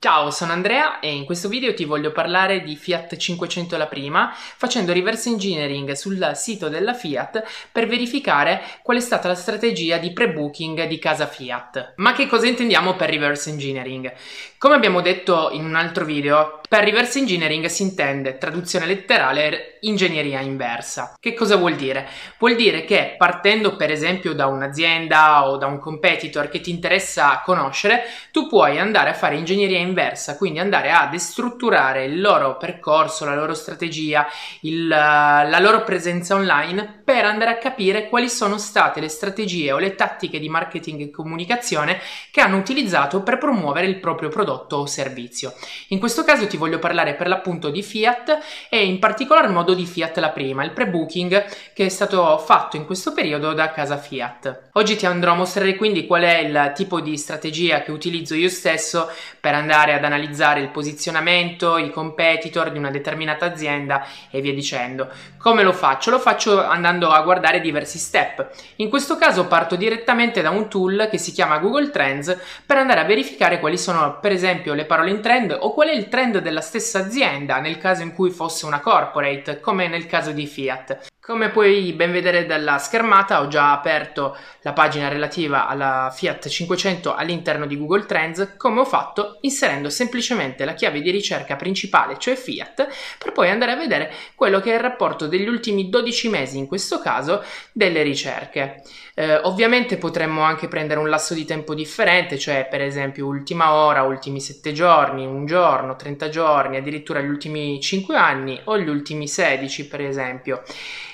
Ciao, sono Andrea e in questo video ti voglio parlare di Fiat 500 la prima facendo reverse engineering sul sito della Fiat per verificare qual è stata la strategia di pre-booking di casa Fiat. Ma che cosa intendiamo per reverse engineering? Come abbiamo detto in un altro video, per reverse engineering si intende, traduzione letterale, ingegneria inversa. Che cosa vuol dire? Vuol dire che partendo per esempio da un'azienda o da un competitor che ti interessa conoscere, tu puoi andare a fare ingegneria inversa inversa, quindi andare a destrutturare il loro percorso, la loro strategia, il, la loro presenza online per andare a capire quali sono state le strategie o le tattiche di marketing e comunicazione che hanno utilizzato per promuovere il proprio prodotto o servizio. In questo caso ti voglio parlare per l'appunto di Fiat e in particolar modo di Fiat la prima, il pre-booking che è stato fatto in questo periodo da casa Fiat. Oggi ti andrò a mostrare quindi qual è il tipo di strategia che utilizzo io stesso per andare andare ad analizzare il posizionamento, i competitor di una determinata azienda e via dicendo. Come lo faccio? Lo faccio andando a guardare diversi step. In questo caso parto direttamente da un tool che si chiama Google Trends per andare a verificare quali sono per esempio le parole in trend o qual è il trend della stessa azienda nel caso in cui fosse una corporate come nel caso di Fiat. Come puoi ben vedere dalla schermata ho già aperto la pagina relativa alla Fiat 500 all'interno di Google Trends come ho fatto inserendo semplicemente la chiave di ricerca principale cioè Fiat per poi andare a vedere quello che è il rapporto degli ultimi 12 mesi in questo caso delle ricerche. Eh, ovviamente potremmo anche prendere un lasso di tempo differente cioè per esempio ultima ora, ultimi 7 giorni, un giorno, 30 giorni, addirittura gli ultimi 5 anni o gli ultimi 16 per esempio.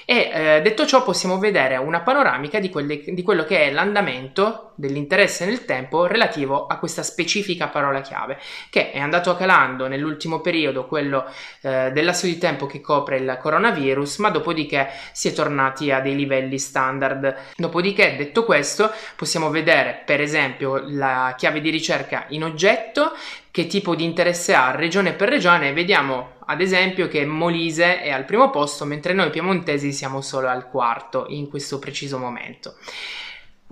E eh, detto ciò possiamo vedere una panoramica di, quelle, di quello che è l'andamento dell'interesse nel tempo relativo a questa specifica parola chiave, che è andato calando nell'ultimo periodo quello eh, del lasso di tempo che copre il coronavirus, ma dopodiché si è tornati a dei livelli standard. Dopodiché, detto questo, possiamo vedere per esempio la chiave di ricerca in oggetto, che tipo di interesse ha regione per regione, vediamo ad esempio che Molise è al primo posto mentre noi piemontesi siamo solo al quarto in questo preciso momento.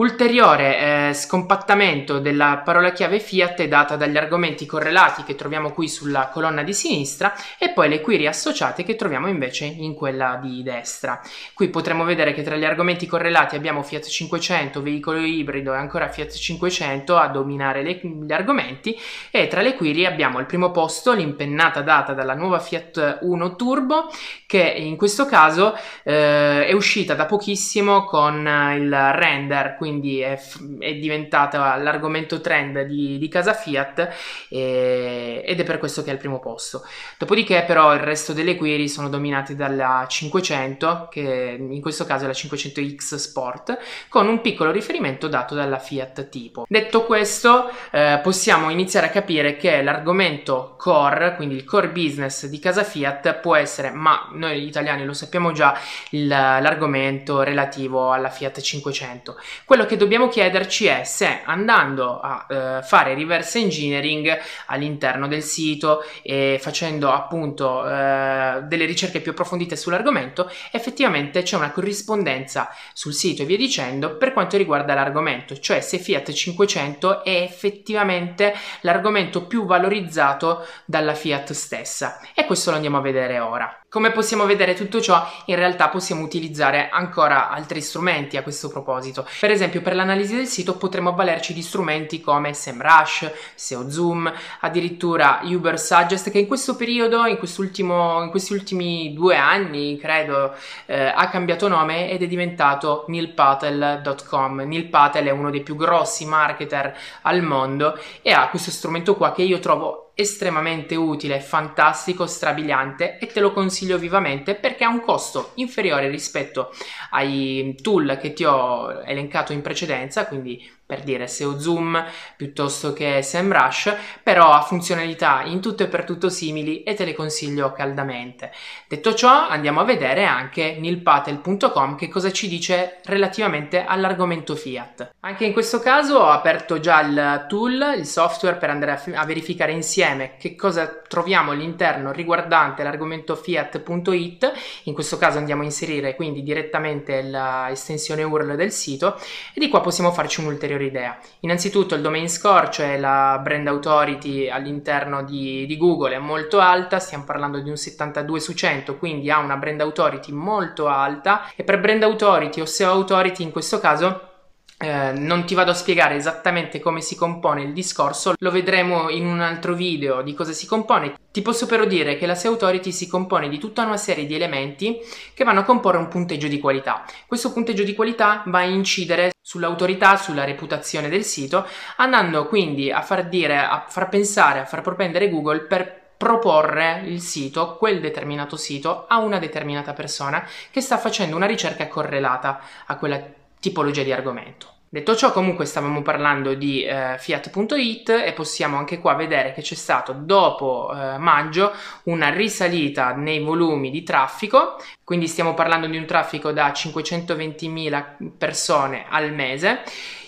Ulteriore eh, scompattamento della parola chiave Fiat è data dagli argomenti correlati che troviamo qui sulla colonna di sinistra e poi le query associate che troviamo invece in quella di destra. Qui potremo vedere che tra gli argomenti correlati abbiamo Fiat 500, veicolo ibrido e ancora Fiat 500 a dominare le, gli argomenti e tra le query abbiamo al primo posto l'impennata data dalla nuova Fiat 1 Turbo che in questo caso eh, è uscita da pochissimo con il render quindi è, è diventata l'argomento trend di, di casa Fiat e, ed è per questo che è al primo posto. Dopodiché però il resto delle query sono dominate dalla 500, che in questo caso è la 500X Sport, con un piccolo riferimento dato dalla Fiat tipo. Detto questo, eh, possiamo iniziare a capire che l'argomento core, quindi il core business di casa Fiat, può essere, ma noi italiani lo sappiamo già, il, l'argomento relativo alla Fiat 500 quello che dobbiamo chiederci è se andando a eh, fare reverse engineering all'interno del sito e facendo appunto eh, delle ricerche più approfondite sull'argomento, effettivamente c'è una corrispondenza sul sito e via dicendo per quanto riguarda l'argomento, cioè se Fiat 500 è effettivamente l'argomento più valorizzato dalla Fiat stessa. E questo lo andiamo a vedere ora. Come possiamo vedere tutto ciò, in realtà possiamo utilizzare ancora altri strumenti a questo proposito. Per esempio, per l'analisi del sito potremmo avvalerci di strumenti come SEMrush, SEO Zoom, addirittura Uber Suggest che in questo periodo, in, in questi ultimi due anni, credo, eh, ha cambiato nome ed è diventato neilpatel.com. Neil Patel è uno dei più grossi marketer al mondo e ha questo strumento qua che io trovo estremamente utile, fantastico, strabiliante e te lo consiglio vivamente perché ha un costo inferiore rispetto ai tool che ti ho elencato in precedenza, quindi per dire SEO Zoom piuttosto che SEMrush, però ha funzionalità in tutto e per tutto simili e te le consiglio caldamente. Detto ciò, andiamo a vedere anche nilpatel.com che cosa ci dice relativamente all'argomento Fiat. Anche in questo caso ho aperto già il tool, il software per andare a, f- a verificare insieme che cosa troviamo all'interno riguardante l'argomento Fiat.it. In questo caso andiamo a inserire quindi direttamente l'estensione URL del sito e di qua possiamo farci un ulteriore migliore idea. Innanzitutto il domain score, cioè la brand authority all'interno di, di, Google è molto alta, stiamo parlando di un 72 su 100, quindi ha una brand authority molto alta e per brand authority o SEO authority in questo caso eh, non ti vado a spiegare esattamente come si compone il discorso, lo vedremo in un altro video di cosa si compone. Ti posso però dire che la SEO Authority si compone di tutta una serie di elementi che vanno a comporre un punteggio di qualità. Questo punteggio di qualità va a incidere sull'autorità, sulla reputazione del sito, andando quindi a far dire, a far pensare, a far propendere Google per proporre il sito, quel determinato sito, a una determinata persona che sta facendo una ricerca correlata a quella tipologia di argomento. Detto ciò, comunque stavamo parlando di eh, Fiat.it e possiamo anche qua vedere che c'è stato dopo eh, maggio una risalita nei volumi di traffico, quindi stiamo parlando di un traffico da 520.000 persone al mese.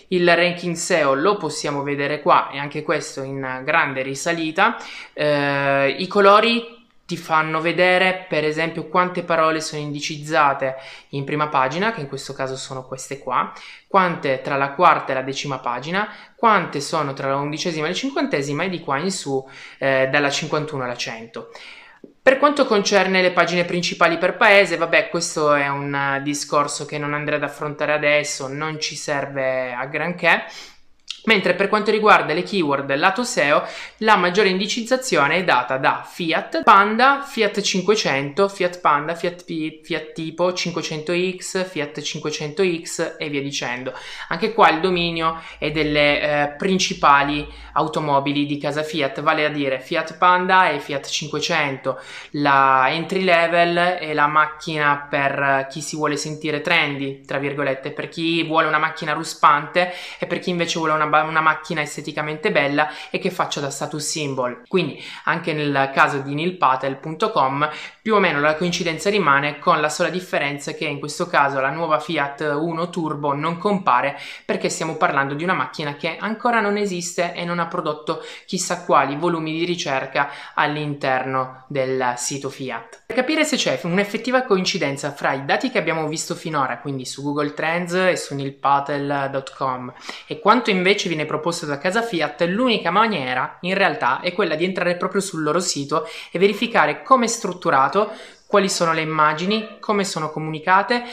Il ranking SEO lo possiamo vedere qua e anche questo in grande risalita. Eh, I colori ti fanno vedere per esempio quante parole sono indicizzate in prima pagina, che in questo caso sono queste qua, quante tra la quarta e la decima pagina, quante sono tra la undicesima e la cinquantesima e di qua in su eh, dalla 51 alla 100. Per quanto concerne le pagine principali per paese, vabbè, questo è un discorso che non andrei ad affrontare adesso, non ci serve a granché. Mentre per quanto riguarda le keyword lato SEO, la maggiore indicizzazione è data da Fiat, Panda, Fiat 500, Fiat Panda, Fiat, P, Fiat Tipo, 500X, Fiat 500X e via dicendo. Anche qua il dominio è delle eh, principali automobili di casa Fiat, vale a dire Fiat Panda e Fiat 500. La entry level è la macchina per chi si vuole sentire trendy, tra virgolette, per chi vuole una macchina ruspante e per chi invece vuole una una macchina esteticamente bella e che faccia da status symbol. Quindi anche nel caso di nilpatel.com più o meno la coincidenza rimane con la sola differenza che in questo caso la nuova Fiat 1 Turbo non compare perché stiamo parlando di una macchina che ancora non esiste e non ha prodotto chissà quali volumi di ricerca all'interno del sito Fiat. Per capire se c'è un'effettiva coincidenza fra i dati che abbiamo visto finora, quindi su Google Trends e su nilpatel.com e quanto invece ci viene proposto da casa Fiat, l'unica maniera in realtà è quella di entrare proprio sul loro sito e verificare come è strutturato, quali sono le immagini, come sono comunicate,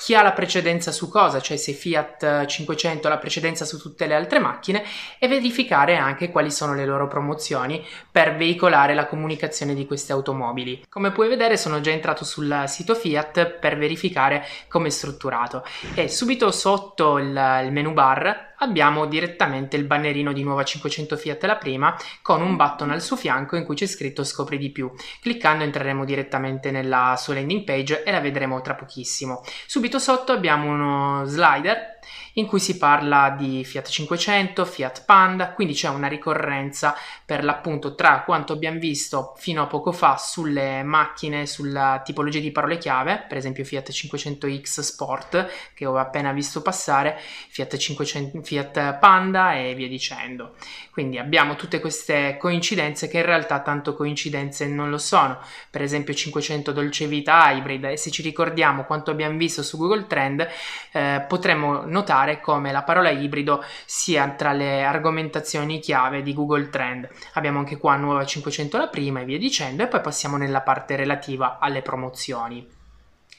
chi ha la precedenza su cosa, cioè se Fiat 500 ha la precedenza su tutte le altre macchine e verificare anche quali sono le loro promozioni per veicolare la comunicazione di queste automobili. Come puoi vedere sono già entrato sul sito Fiat per verificare come è strutturato e subito sotto il, il menu bar abbiamo direttamente il bannerino di nuova 500 Fiat la prima con un button al suo fianco in cui c'è scritto scopri di più. Cliccando entreremo direttamente nella sua landing page e la vedremo tra pochissimo. Subito sotto abbiamo uno slider in cui si parla di Fiat 500, Fiat Panda, quindi c'è una ricorrenza per l'appunto tra quanto abbiamo visto fino a poco fa sulle macchine, sulla tipologia di parole chiave, per esempio Fiat 500X Sport che ho appena visto passare, Fiat, 500, Fiat Panda e via dicendo. Quindi abbiamo tutte queste coincidenze che in realtà tanto coincidenze non lo sono, per esempio 500 Dolce Vita Hybrid e se ci ricordiamo quanto abbiamo visto su Google Trend eh, potremmo notare come la parola ibrido sia tra le argomentazioni chiave di Google Trend. Abbiamo anche qua nuova 500 la prima e via dicendo e poi passiamo nella parte relativa alle promozioni.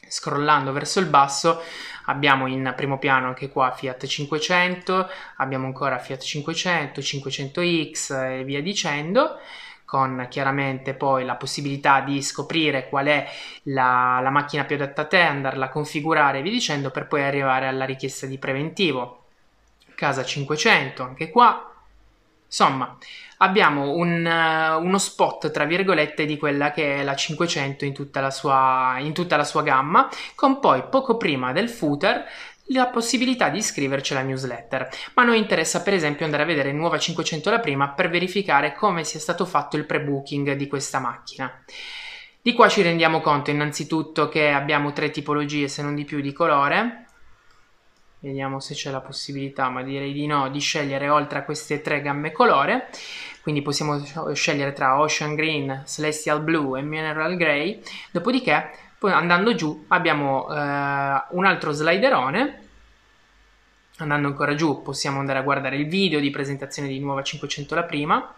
Scrollando verso il basso abbiamo in primo piano anche qua Fiat 500, abbiamo ancora Fiat 500, 500X e via dicendo con chiaramente poi la possibilità di scoprire qual è la, la macchina più adatta a te, andarla a configurare e via dicendo per poi arrivare alla richiesta di preventivo. Casa 500, anche qua. Insomma, abbiamo un, uh, uno spot, tra virgolette, di quella che è la 500 in tutta la sua, in tutta la sua gamma, con poi poco prima del footer la possibilità di iscriverci alla newsletter, ma noi interessa per esempio andare a vedere Nuova 500 la prima per verificare come sia stato fatto il pre-booking di questa macchina. Di qua ci rendiamo conto innanzitutto che abbiamo tre tipologie se non di più di colore, vediamo se c'è la possibilità, ma direi di no, di scegliere oltre a queste tre gamme colore, quindi possiamo scegliere tra Ocean Green, Celestial Blue e Mineral Grey, dopodiché poi andando giù abbiamo eh, un altro sliderone Andando ancora giù possiamo andare a guardare il video di presentazione di nuova 500 la prima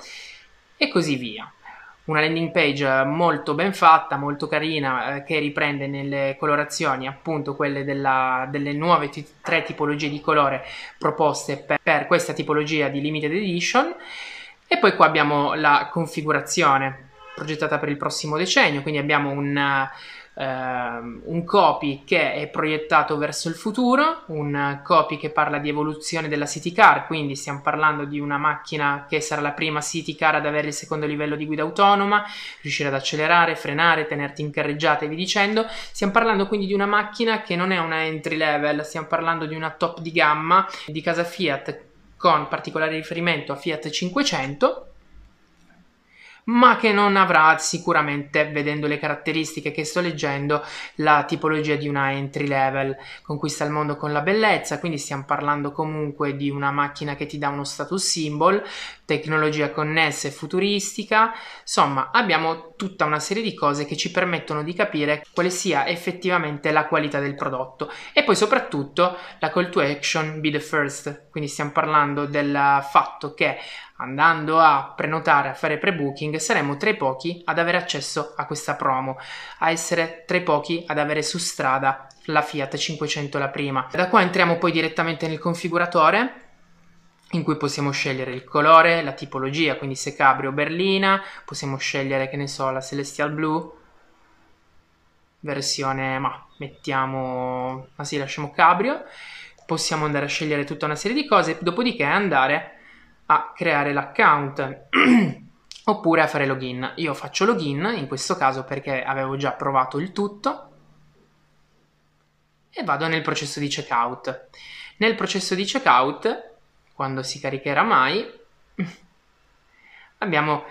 e così via. Una landing page molto ben fatta, molto carina, eh, che riprende nelle colorazioni appunto quelle della, delle nuove t- tre tipologie di colore proposte per, per questa tipologia di limited edition. E poi qua abbiamo la configurazione progettata per il prossimo decennio, quindi abbiamo un Uh, un copy che è proiettato verso il futuro, un copy che parla di evoluzione della city car, quindi stiamo parlando di una macchina che sarà la prima city car ad avere il secondo livello di guida autonoma, riuscire ad accelerare, frenare, tenerti in carreggiata e via dicendo. Stiamo parlando quindi di una macchina che non è una entry level, stiamo parlando di una top di gamma di casa Fiat con particolare riferimento a Fiat 500 ma che non avrà sicuramente, vedendo le caratteristiche che sto leggendo, la tipologia di una entry level. Conquista il mondo con la bellezza, quindi stiamo parlando comunque di una macchina che ti dà uno status symbol, tecnologia connessa e futuristica, insomma abbiamo tutta una serie di cose che ci permettono di capire quale sia effettivamente la qualità del prodotto. E poi soprattutto la call to action be the first, quindi stiamo parlando del fatto che andando a prenotare, a fare pre-booking, saremo tra i pochi ad avere accesso a questa promo, a essere tra i pochi ad avere su strada la Fiat 500 la prima. Da qua entriamo poi direttamente nel configuratore in cui possiamo scegliere il colore, la tipologia, quindi se cabrio o berlina, possiamo scegliere che ne so la Celestial Blue, versione, ma mettiamo, ma sì lasciamo cabrio, possiamo andare a scegliere tutta una serie di cose, dopodiché andare a creare l'account oppure a fare login. Io faccio login in questo caso perché avevo già provato il tutto e vado nel processo di checkout. Nel processo di checkout, quando si caricherà mai, abbiamo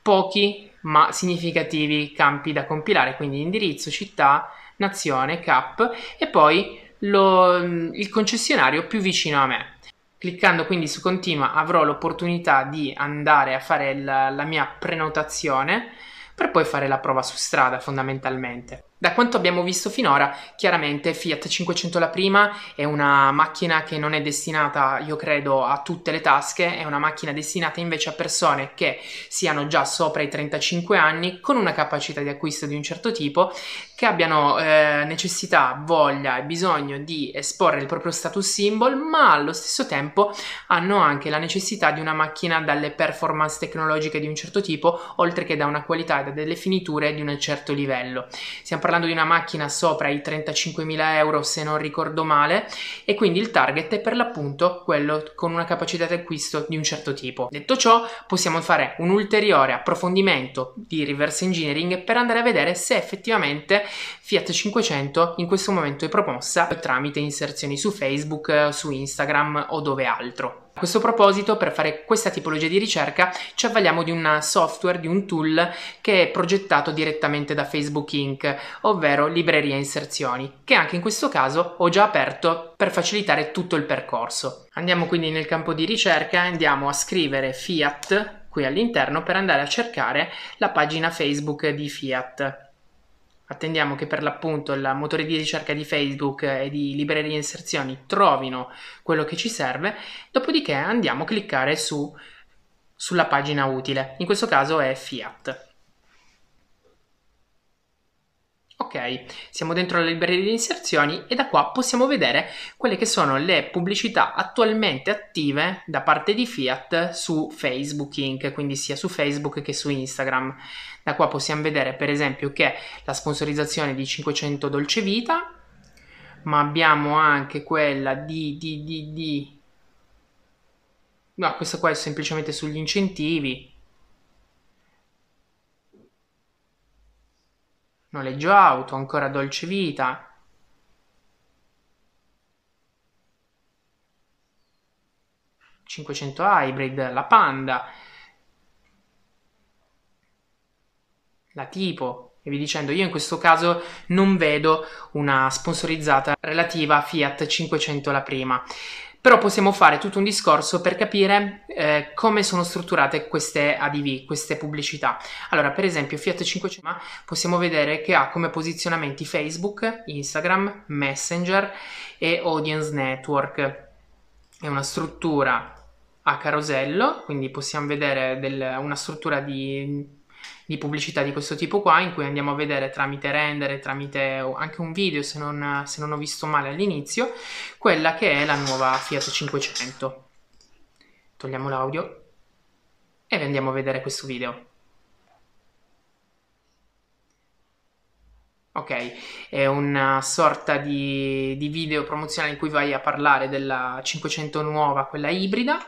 pochi ma significativi campi da compilare, quindi indirizzo, città, nazione, cap e poi lo, il concessionario più vicino a me. Cliccando quindi su continua avrò l'opportunità di andare a fare la, la mia prenotazione per poi fare la prova su strada fondamentalmente. Da quanto abbiamo visto finora, chiaramente Fiat 500 la prima è una macchina che non è destinata, io credo, a tutte le tasche, è una macchina destinata invece a persone che siano già sopra i 35 anni, con una capacità di acquisto di un certo tipo, che abbiano eh, necessità, voglia e bisogno di esporre il proprio status symbol, ma allo stesso tempo hanno anche la necessità di una macchina dalle performance tecnologiche di un certo tipo, oltre che da una qualità e da delle finiture di un certo livello. Stiamo di una macchina sopra i 35.000 euro se non ricordo male e quindi il target è per l'appunto quello con una capacità di acquisto di un certo tipo. Detto ciò possiamo fare un ulteriore approfondimento di reverse engineering per andare a vedere se effettivamente Fiat 500 in questo momento è promossa tramite inserzioni su Facebook, su Instagram o dove altro. A questo proposito, per fare questa tipologia di ricerca, ci avvaliamo di un software, di un tool che è progettato direttamente da Facebook Inc., ovvero Libreria Inserzioni, che anche in questo caso ho già aperto per facilitare tutto il percorso. Andiamo quindi nel campo di ricerca e andiamo a scrivere Fiat qui all'interno per andare a cercare la pagina Facebook di Fiat. Attendiamo che per l'appunto il motore di ricerca di Facebook e di librerie inserzioni trovino quello che ci serve, dopodiché andiamo a cliccare su, sulla pagina utile, in questo caso è Fiat. Ok, siamo dentro la libreria di inserzioni e da qua possiamo vedere quelle che sono le pubblicità attualmente attive da parte di Fiat su Facebook Inc., quindi sia su Facebook che su Instagram. Da qua possiamo vedere per esempio che la sponsorizzazione di 500 Dolce Vita, ma abbiamo anche quella di, di, di, di... No, questa qua è semplicemente sugli incentivi. Noleggio auto, ancora Dolce Vita. ...500 Hybrid, la Panda... la tipo. E vi dicendo io in questo caso non vedo una sponsorizzata relativa a Fiat 500 la prima però possiamo fare tutto un discorso per capire eh, come sono strutturate queste ADV, queste pubblicità. Allora, per esempio, Fiat 500 possiamo vedere che ha come posizionamenti Facebook, Instagram, Messenger e Audience Network. è una struttura a carosello, quindi possiamo vedere del, una struttura di, di, pubblicità di questo tipo qua in cui andiamo a vedere tramite render, tramite anche un video se non, se non ho visto male all'inizio, quella che è la nuova Fiat 500. Togliamo l'audio e andiamo a vedere questo video. Ok, è una sorta di, di, video promozionale in cui vai a parlare della 500 nuova, quella ibrida,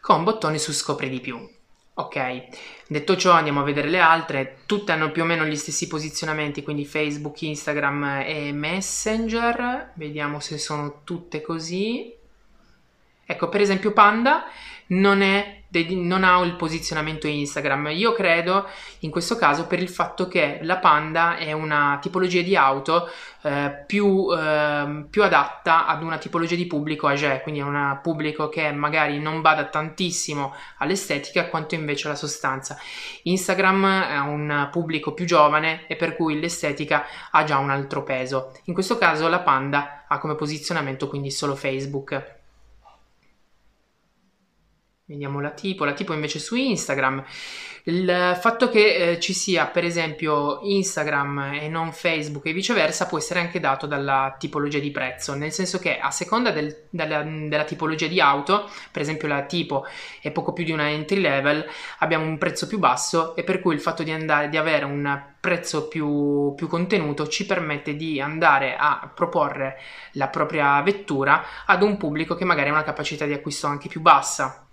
con bottoni su scopri di più. Ok, detto ciò andiamo a vedere le altre, tutte hanno più o meno gli stessi posizionamenti, quindi Facebook, Instagram e Messenger, vediamo se sono tutte così. Ecco, per esempio Panda non è non ha il posizionamento Instagram. Io credo in questo caso per il fatto che la Panda è una tipologia di auto eh, più, eh, più, adatta ad una tipologia di pubblico age, quindi è un pubblico che magari non bada tantissimo all'estetica quanto invece alla sostanza. Instagram è un pubblico più giovane e per cui l'estetica ha già un altro peso. In questo caso la Panda ha come posizionamento quindi solo Facebook. Vediamo la tipo, la tipo invece su Instagram. Il fatto che eh, ci sia per esempio Instagram e non Facebook e viceversa può essere anche dato dalla tipologia di prezzo, nel senso che a seconda del, della, della, tipologia di auto, per esempio la tipo è poco più di una entry level, abbiamo un prezzo più basso e per cui il fatto di, andare, di avere un prezzo più, più contenuto ci permette di andare a proporre la propria vettura ad un pubblico che magari ha una capacità di acquisto anche più bassa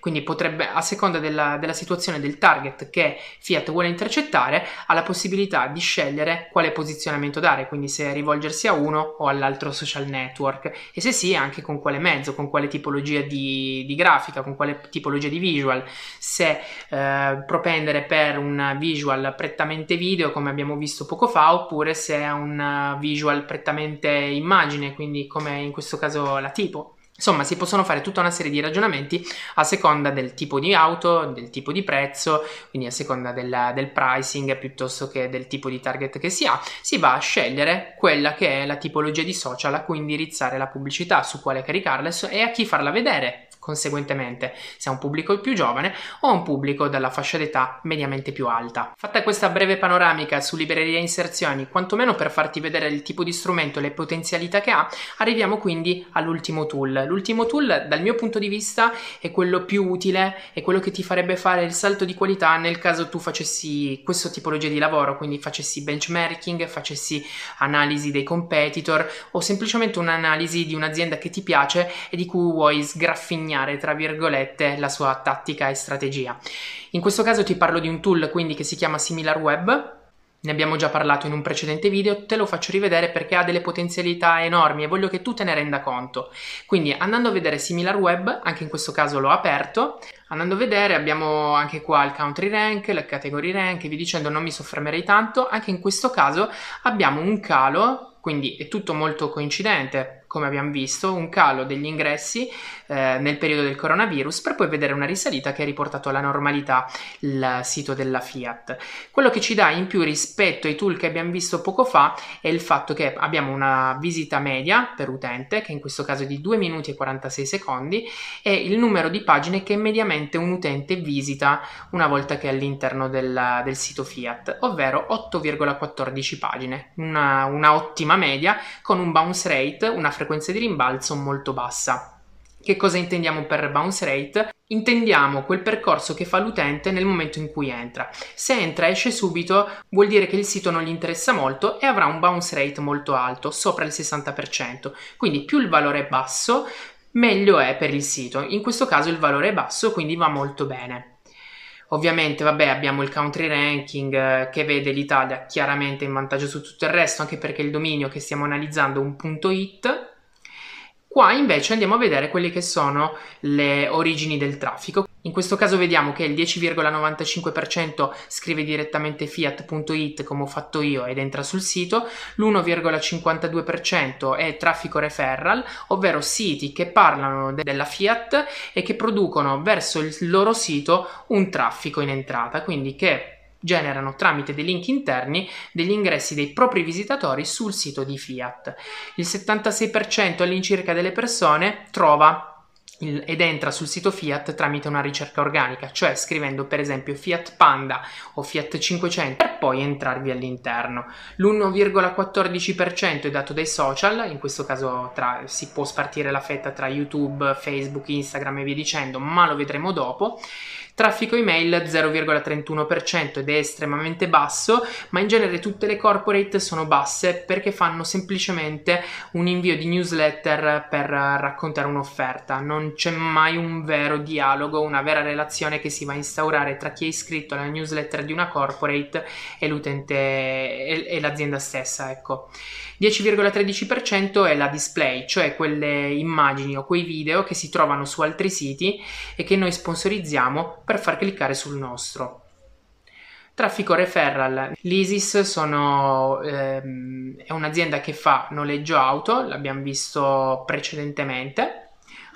quindi potrebbe, a seconda della, della situazione del target che Fiat vuole intercettare, ha la possibilità di scegliere quale posizionamento dare, quindi se rivolgersi a uno o all'altro social network e se sì anche con quale mezzo, con quale tipologia di, di grafica, con quale tipologia di visual, se eh, propendere per un visual prettamente video come abbiamo visto poco fa oppure se è un visual prettamente immagine, quindi come in questo caso la tipo. Insomma, si possono fare tutta una serie di ragionamenti a seconda del tipo di auto, del tipo di prezzo, quindi a seconda del, del, pricing piuttosto che del tipo di target che si ha, si va a scegliere quella che è la tipologia di social a cui indirizzare la pubblicità, su quale caricarla e a chi farla vedere conseguentemente se è un pubblico più giovane o un pubblico dalla fascia d'età mediamente più alta. Fatta questa breve panoramica su libreria inserzioni, quantomeno per farti vedere il tipo di strumento e le potenzialità che ha, arriviamo quindi all'ultimo tool. L'ultimo tool dal mio punto di vista è quello più utile, è quello che ti farebbe fare il salto di qualità nel caso tu facessi questo tipologia di lavoro, quindi facessi benchmarking, facessi analisi dei competitor o semplicemente un'analisi di un'azienda che ti piace e di cui vuoi sgraffignare disegnare, tra virgolette, la sua tattica e strategia. In questo caso ti parlo di un tool quindi che si chiama SimilarWeb, ne abbiamo già parlato in un precedente video, te lo faccio rivedere perché ha delle potenzialità enormi e voglio che tu te ne renda conto. Quindi andando a vedere SimilarWeb, anche in questo caso l'ho aperto, andando a vedere abbiamo anche qua il country rank, la category rank vi dicendo non mi soffermerei tanto, anche in questo caso abbiamo un calo, quindi è tutto molto coincidente, come abbiamo visto, un calo degli ingressi eh, nel periodo del coronavirus per poi vedere una risalita che ha riportato alla normalità il sito della Fiat. Quello che ci dà in più rispetto ai tool che abbiamo visto poco fa è il fatto che abbiamo una visita media per utente, che in questo caso è di 2 minuti e 46 secondi, e il numero di pagine che mediamente un utente visita una volta che è all'interno del, del sito Fiat, ovvero 8,14 pagine, una, una ottima media con un bounce rate, una frequenza di rimbalzo molto bassa. Che cosa intendiamo per bounce rate? Intendiamo quel percorso che fa l'utente nel momento in cui entra. Se entra e esce subito vuol dire che il sito non gli interessa molto e avrà un bounce rate molto alto, sopra il 60%. Quindi più il valore è basso, meglio è per il sito. In questo caso il valore è basso, quindi va molto bene. Ovviamente, vabbè, abbiamo il country ranking eh, che vede l'Italia chiaramente in vantaggio su tutto il resto, anche perché il dominio che stiamo analizzando è un punto .it Qua invece andiamo a vedere quelle che sono le origini del traffico. In questo caso vediamo che il 10,95% scrive direttamente fiat.it come ho fatto io ed entra sul sito, l'1,52% è traffico referral, ovvero siti che parlano de- della Fiat e che producono verso il loro sito un traffico in entrata, quindi che generano tramite dei link interni degli ingressi dei propri visitatori sul sito di Fiat. Il 76% all'incirca delle persone trova ed entra sul sito Fiat tramite una ricerca organica, cioè scrivendo per esempio Fiat Panda o Fiat 500 per poi entrarvi all'interno. L'1,14% è dato dai social, in questo caso tra, si può spartire la fetta tra YouTube, Facebook, Instagram e via dicendo, ma lo vedremo dopo. Traffico email 0,31% ed è estremamente basso, ma in genere tutte le corporate sono basse perché fanno semplicemente un invio di newsletter per raccontare un'offerta. Non c'è mai un vero dialogo, una vera relazione che si va a instaurare tra chi è iscritto alla newsletter di una corporate e l'utente e, l'azienda stessa, ecco. 10,13% è la display, cioè quelle immagini o quei video che si trovano su altri siti e che noi sponsorizziamo per far cliccare sul nostro. Traffico referral. L'ISIS sono, ehm, è un'azienda che fa noleggio auto, l'abbiamo visto precedentemente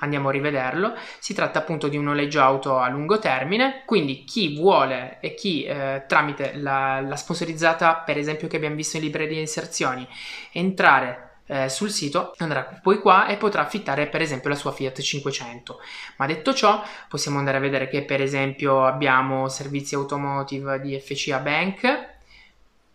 andiamo a rivederlo. Si tratta appunto di un noleggio auto a lungo termine, quindi chi vuole e chi eh, tramite la, la, sponsorizzata, per esempio che abbiamo visto in libreria inserzioni, entrare eh, sul sito andrà poi qua e potrà affittare per esempio la sua Fiat 500 ma detto ciò possiamo andare a vedere che per esempio abbiamo servizi automotive di FCA Bank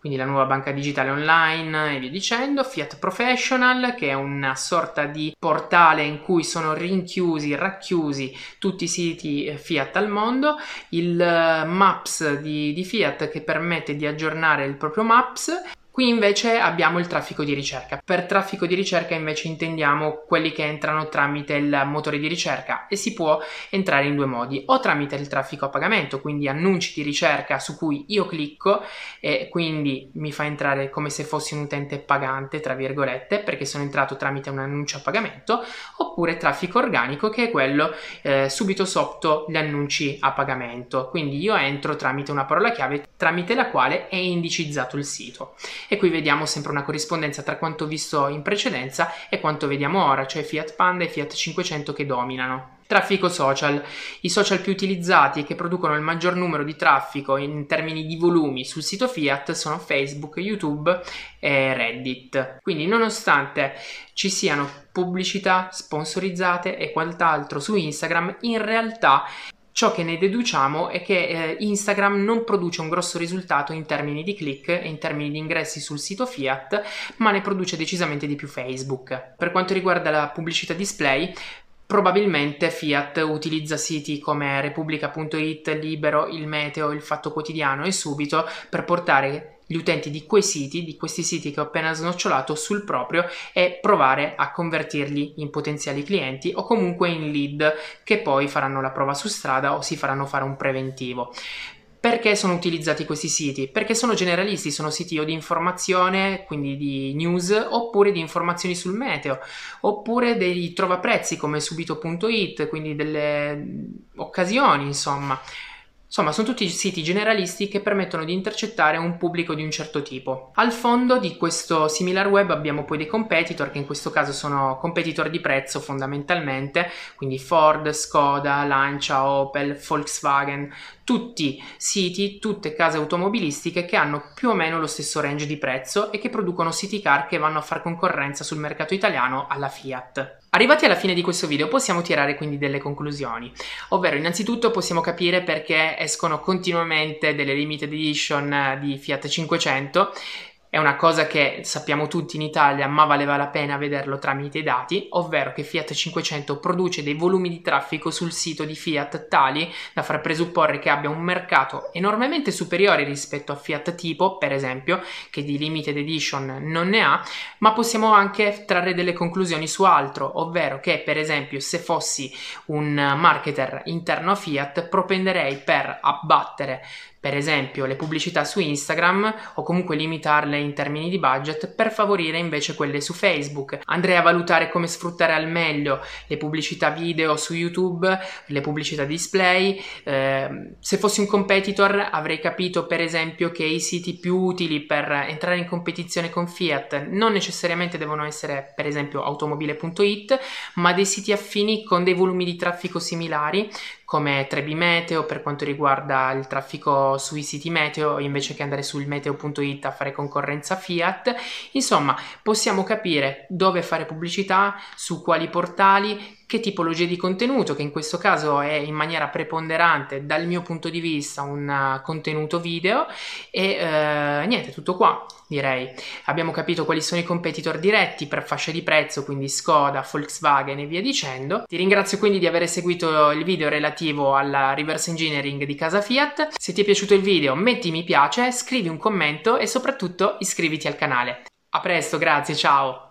quindi la nuova banca digitale online e via dicendo, Fiat Professional che è una sorta di portale in cui sono rinchiusi, racchiusi tutti i siti eh, Fiat al mondo, il eh, Maps di, di Fiat che permette di aggiornare il proprio Maps Qui invece abbiamo il traffico di ricerca. Per traffico di ricerca invece intendiamo quelli che entrano tramite il motore di ricerca e si può entrare in due modi, o tramite il traffico a pagamento, quindi annunci di ricerca su cui io clicco e quindi mi fa entrare come se fossi un utente pagante, tra virgolette, perché sono entrato tramite un annuncio a pagamento, oppure traffico organico che è quello eh, subito sotto gli annunci a pagamento. Quindi io entro tramite una parola chiave tramite la quale è indicizzato il sito e qui vediamo sempre una corrispondenza tra quanto visto in precedenza e quanto vediamo ora, cioè Fiat Panda e Fiat 500 che dominano. Traffico social. I social più utilizzati e che producono il maggior numero di traffico in termini di volumi sul sito Fiat sono Facebook, YouTube e Reddit. Quindi nonostante ci siano pubblicità sponsorizzate e quant'altro su Instagram, in realtà Ciò che ne deduciamo è che eh, Instagram non produce un grosso risultato in termini di click e in termini di ingressi sul sito Fiat, ma ne produce decisamente di più Facebook. Per quanto riguarda la pubblicità display, Probabilmente Fiat utilizza siti come Repubblica.it, Libero, Il Meteo, Il Fatto Quotidiano e Subito per portare gli utenti di quei siti, di questi siti che ho appena snocciolato sul proprio e provare a convertirli in potenziali clienti o comunque in lead che poi faranno la prova su strada o si faranno fare un preventivo. Perché sono utilizzati questi siti? Perché sono generalisti, sono siti o di informazione, quindi di news, oppure di informazioni sul meteo, oppure dei trovaprezzi come subito.it, quindi delle occasioni, insomma. Insomma, sono tutti siti generalisti che permettono di intercettare un pubblico di un certo tipo. Al fondo di questo similar web abbiamo poi dei competitor, che in questo caso sono competitor di prezzo fondamentalmente, quindi Ford, Skoda, Lancia, Opel, Volkswagen, tutti siti, tutte case automobilistiche che hanno più o meno lo stesso range di prezzo e che producono city car che vanno a far concorrenza sul mercato italiano alla Fiat. Arrivati alla fine di questo video possiamo tirare quindi delle conclusioni, ovvero innanzitutto possiamo capire perché escono continuamente delle limited edition di Fiat 500 è una cosa che sappiamo tutti in Italia, ma valeva la pena vederlo tramite i dati, ovvero che Fiat 500 produce dei volumi di traffico sul sito di Fiat tali da far presupporre che abbia un mercato enormemente superiore rispetto a Fiat tipo, per esempio, che di limited edition non ne ha, ma possiamo anche trarre delle conclusioni su altro, ovvero che per esempio se fossi un marketer interno a Fiat propenderei per abbattere per esempio le pubblicità su Instagram o comunque limitarle in termini di budget per favorire invece quelle su Facebook. Andrei a valutare come sfruttare al meglio le pubblicità video su YouTube, le pubblicità display. Eh, se fossi un competitor avrei capito per esempio che i siti più utili per entrare in competizione con Fiat non necessariamente devono essere per esempio automobile.it, ma dei siti affini con dei volumi di traffico similari come Trebi Meteo per quanto riguarda il traffico sui siti meteo invece che andare sul meteo.it a fare concorrenza Fiat. Insomma, possiamo capire dove fare pubblicità, su quali portali, che tipologie di contenuto, che in questo caso è in maniera preponderante dal mio punto di vista un uh, contenuto video e uh, niente, tutto qua direi. Abbiamo capito quali sono i competitor diretti per fascia di prezzo, quindi Skoda, Volkswagen e via dicendo. Ti ringrazio quindi di aver seguito il video relativo alla reverse engineering di casa Fiat. Se ti è piaciuto il video metti mi piace, scrivi un commento e soprattutto iscriviti al canale. A presto, grazie, ciao!